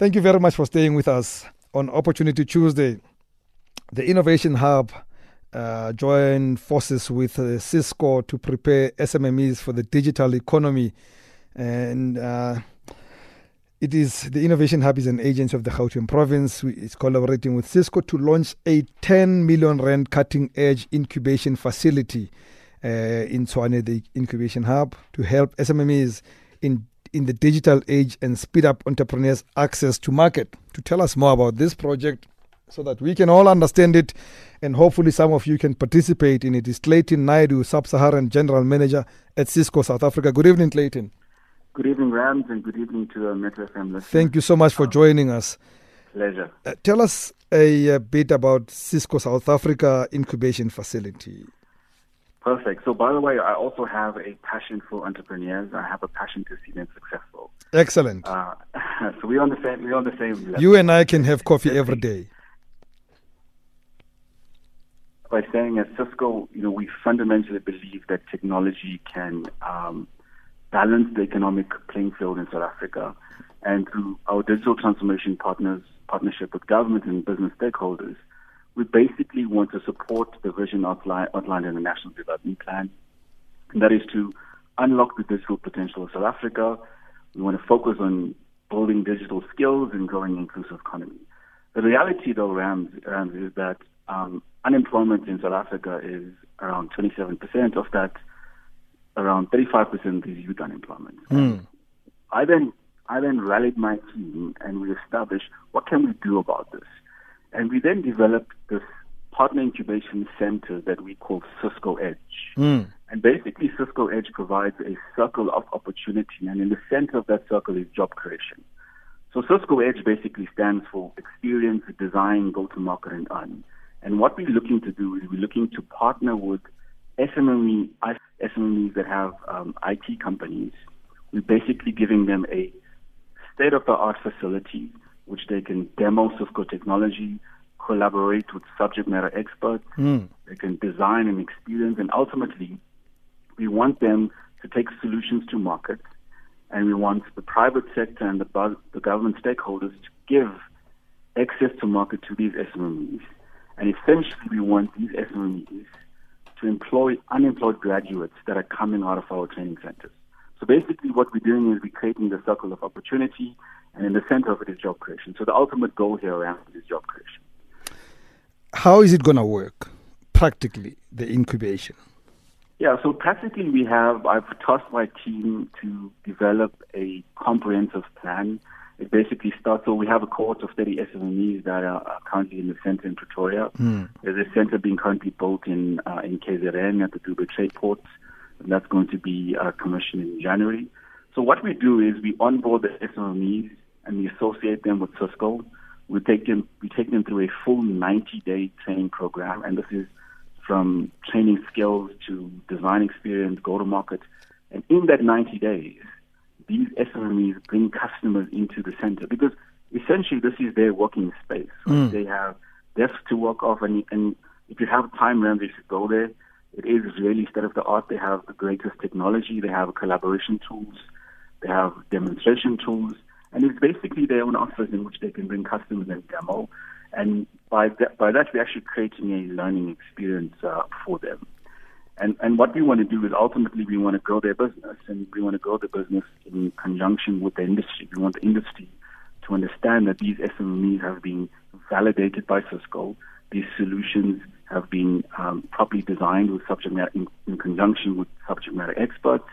Thank you very much for staying with us on Opportunity Tuesday. The Innovation Hub uh, join forces with uh, Cisco to prepare SMMEs for the digital economy. And uh, it is the Innovation Hub is an agency of the Gauteng province. It's collaborating with Cisco to launch a 10 million rand cutting edge incubation facility uh, in Tshwane, the Incubation Hub, to help SMMEs in in the digital age and speed up entrepreneurs' access to market. To tell us more about this project so that we can all understand it and hopefully some of you can participate in it is Clayton Naidoo, Sub-Saharan General Manager at Cisco South Africa. Good evening, Clayton. Good evening, Rams, and good evening to uh, Metro listeners. Thank you so much for joining us. Pleasure. Uh, tell us a, a bit about Cisco South Africa incubation facility. Perfect. So, by the way, I also have a passion for entrepreneurs. I have a passion to see them successful. Excellent. Uh, so we're on the same. We're on the same. Level. You and I can have coffee every day. By saying at Cisco, you know, we fundamentally believe that technology can um, balance the economic playing field in South Africa, and through our digital transformation partners partnership with government and business stakeholders, we basically want to support the vision outlined, outlined in the National Development Plan, and that is to unlock the digital potential of South Africa. We want to focus on building digital skills and growing an inclusive economy. The reality, though, Rams, Rams is that um, unemployment in South Africa is around 27%. Of that, around 35% is youth unemployment. Mm. I then I then rallied my team and we established what can we do about this. And we then developed this partner incubation center that we call Cisco Edge. Mm. And basically, Cisco Edge provides a circle of opportunity, and in the center of that circle is job creation. So Cisco Edge basically stands for experience, design, go-to-market, and earn. And what we're looking to do is we're looking to partner with SME, SMEs that have um, IT companies. We're basically giving them a state-of-the-art facility which they can demo Cisco technology, collaborate with subject matter experts. Mm. They can design and experience, and ultimately, we want them to take solutions to market, and we want the private sector and the, the government stakeholders to give access to market to these SMEs. And essentially, we want these SMEs to employ unemployed graduates that are coming out of our training centers. So basically, what we're doing is we're creating the circle of opportunity, and in the center of it is job creation. So the ultimate goal here around it is job creation. How is it going to work practically, the incubation? Yeah, so practically we have, I've tasked my team to develop a comprehensive plan. It basically starts, so we have a cohort of 30 SMEs that are, are currently in the center in Pretoria. Mm. There's a center being currently built in uh, in KZN at the Dube Trade Port, and that's going to be uh, commissioned in January. So what we do is we onboard the SMEs and we associate them with Cisco. We take them we take them through a full 90 day training program, and this is from training skills to design experience, go to market, and in that 90 days, these SMEs bring customers into the center because essentially this is their working space. Mm. They have desks to work off, and, and if you have time, then they should go there. It is really state of the art. They have the greatest technology. They have collaboration tools. They have demonstration tools. And it's basically their own office in which they can bring customers and demo. And by that, by that, we're actually creating a learning experience uh, for them. And, and what we want to do is ultimately we want to grow their business, and we want to grow the business in conjunction with the industry. We want the industry to understand that these SMEs have been validated by Cisco. These solutions have been um, properly designed with subject matter in, in conjunction with subject matter experts.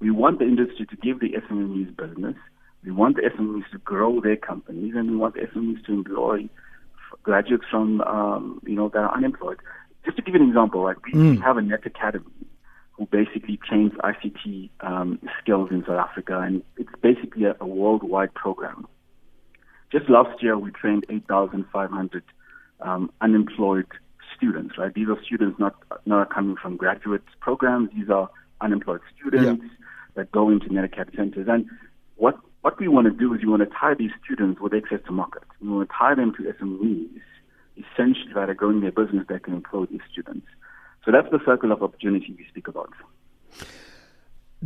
We want the industry to give the SMEs business. We want the SMEs to grow their companies, and we want the SMEs to employ graduates from um, you know that are unemployed. Just to give you an example, like we Mm. have a Net Academy who basically trains ICT um, skills in South Africa, and it's basically a, a worldwide program. Just last year, we trained 8,500 um, unemployed students. Right, these are students not not coming from graduate programs. These are unemployed students that go into Net Academy centers. And what what we want to do is we want to tie these students with access to markets. We want to tie them to SMEs, essentially that are growing their business that can employ these students. So that's the circle of opportunity we speak about.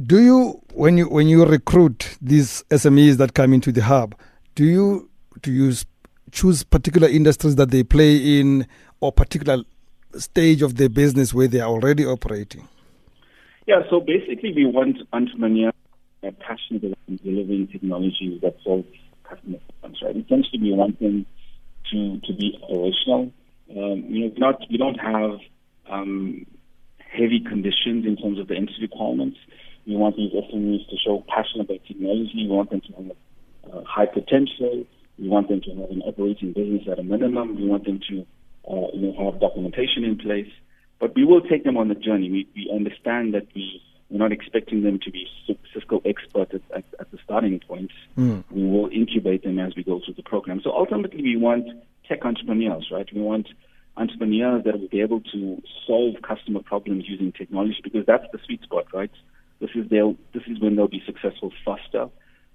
Do you when you when you recruit these SMEs that come into the hub, do you do you choose particular industries that they play in or particular stage of their business where they are already operating? Yeah, so basically we want entrepreneurs that are passionate about delivering technologies that solve customer problems, right? Essentially we want them to, to be operational. Um, you know, not, we don't have um, heavy conditions in terms of the entry requirements. We want these SMEs to show passion about technology. We want them to have uh, high potential. We want them to have an operating business at a minimum. We want them to uh, you know, have documentation in place. But we will take them on the journey. We, we understand that we, we're not expecting them to be Cisco experts at, at, at the starting point. Mm. We will incubate them as we go through the program. So ultimately, we want tech entrepreneurs, right? We want entrepreneurs that will be able to solve customer problems using technology because that's the sweet spot, right? This is they'll, this is when they'll be successful faster.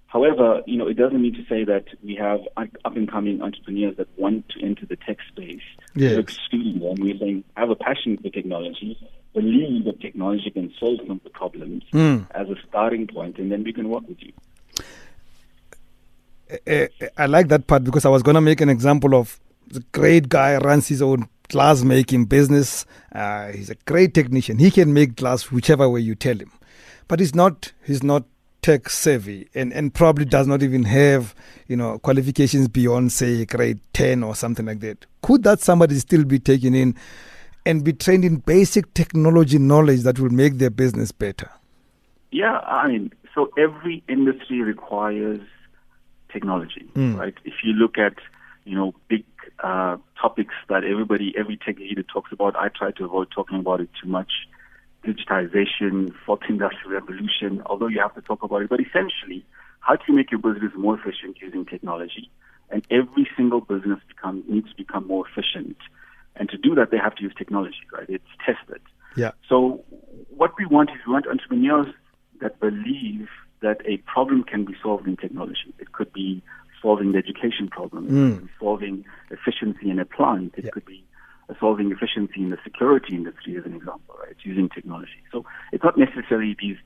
However, you know, it doesn't mean to say that we have up and coming entrepreneurs that want to enter the tech space. Yes. We're excluding them. We're saying have a passion for technology, believe that technology can solve some of the problems mm. as a starting point, and then we can work with you. Eh, eh, I like that part because I was going to make an example of the great guy runs his own glass making business. Uh, he's a great technician. He can make glass whichever way you tell him, but he's not. He's not tech savvy and, and probably does not even have, you know, qualifications beyond say grade 10 or something like that. Could that somebody still be taken in and be trained in basic technology knowledge that will make their business better? Yeah, I mean, so every industry requires technology, mm. right? If you look at, you know, big uh, topics that everybody, every tech leader talks about, I try to avoid talking about it too much digitization, fourth industrial revolution, although you have to talk about it. But essentially, how do you make your business more efficient using technology? And every single business become, needs to become more efficient. And to do that, they have to use technology, right? It's tested. Yeah. So what we want is we want entrepreneurs that believe that a problem can be solved in technology. It could be solving the education problem, mm. solving efficiency in a plant. It yeah. could be solving efficiency in the security industry as an example, right? Using technology. So it's not necessarily these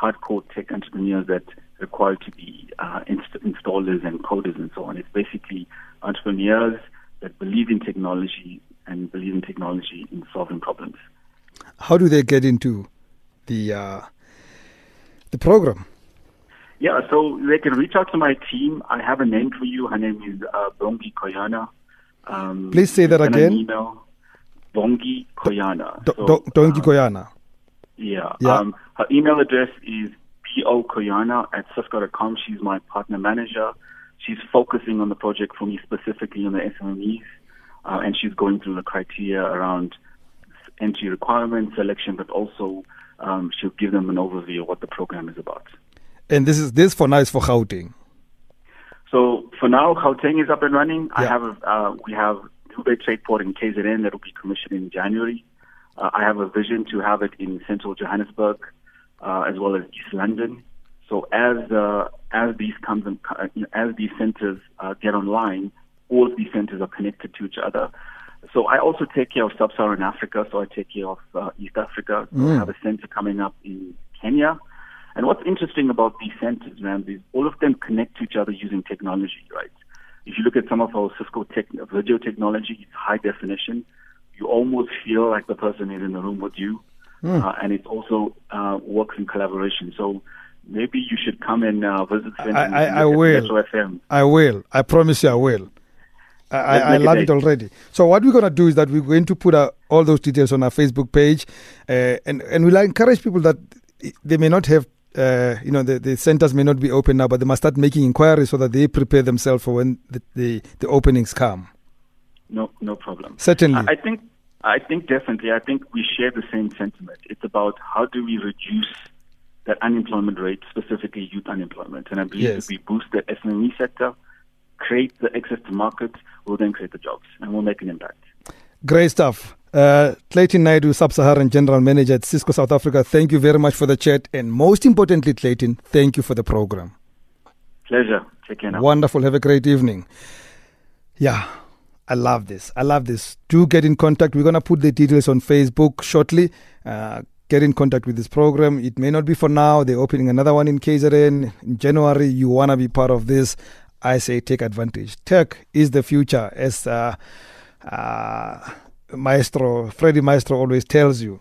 hardcore tech entrepreneurs that require to be uh, inst- installers and coders and so on. It's basically entrepreneurs that believe in technology and believe in technology in solving problems. How do they get into the uh, the program? Yeah, so they can reach out to my team. I have a name for you. Her name is uh, Bongi Koyana. Um, Please say that again. Email. Bongi Koyana. Do, so, Dongi uh, Koyana. Yeah. yeah. Um, her email address is pokoyana at cisco.com. She's my partner manager. She's focusing on the project for me specifically on the SMEs, uh, and she's going through the criteria around entry requirements, selection, but also um, she'll give them an overview of what the program is about. And this is this for now is for Gauteng. So for now, Gauteng is up and running. Yeah. I have a, uh, we have Dube Trade Port in KZN that will be commissioned in January. Uh, I have a vision to have it in central Johannesburg uh, as well as East London. So as uh, as these comes in, uh, as these centers uh, get online, all of these centers are connected to each other. So I also take care of sub-Saharan Africa. So I take care of uh, East Africa. So mm. I have a center coming up in Kenya. And what's interesting about these centers, man, is all of them connect to each other using technology, right? If you look at some of our Cisco tech, video technology, it's high definition. You almost feel like the person is in the room with you. Mm. Uh, and it also uh, works in collaboration. So maybe you should come and uh, visit. I, I, I will. I will. I promise you, I will. I, I, love it already. So what we're going to do is that we're going to put all those details on our Facebook page, uh, and and we'll encourage people that they may not have uh, you know, the, the centers may not be open now, but they must start making inquiries so that they prepare themselves for when the, the, the openings come. No, no problem. Certainly. I, I think, I think definitely. I think we share the same sentiment. It's about how do we reduce that unemployment rate, specifically youth unemployment. And I believe yes. if we boost the SME sector, create the access to markets, we'll then create the jobs and we'll make an impact. Great stuff. Uh, Clayton Naidoo, Sub Saharan General Manager at Cisco South Africa, thank you very much for the chat. And most importantly, Clayton, thank you for the program. Pleasure. Take care now. Wonderful. Have a great evening. Yeah, I love this. I love this. Do get in contact. We're going to put the details on Facebook shortly. Uh, get in contact with this program. It may not be for now. They're opening another one in KZN in January. You want to be part of this. I say take advantage. Tech is the future, as uh, uh, Maestro, Freddie Maestro always tells you.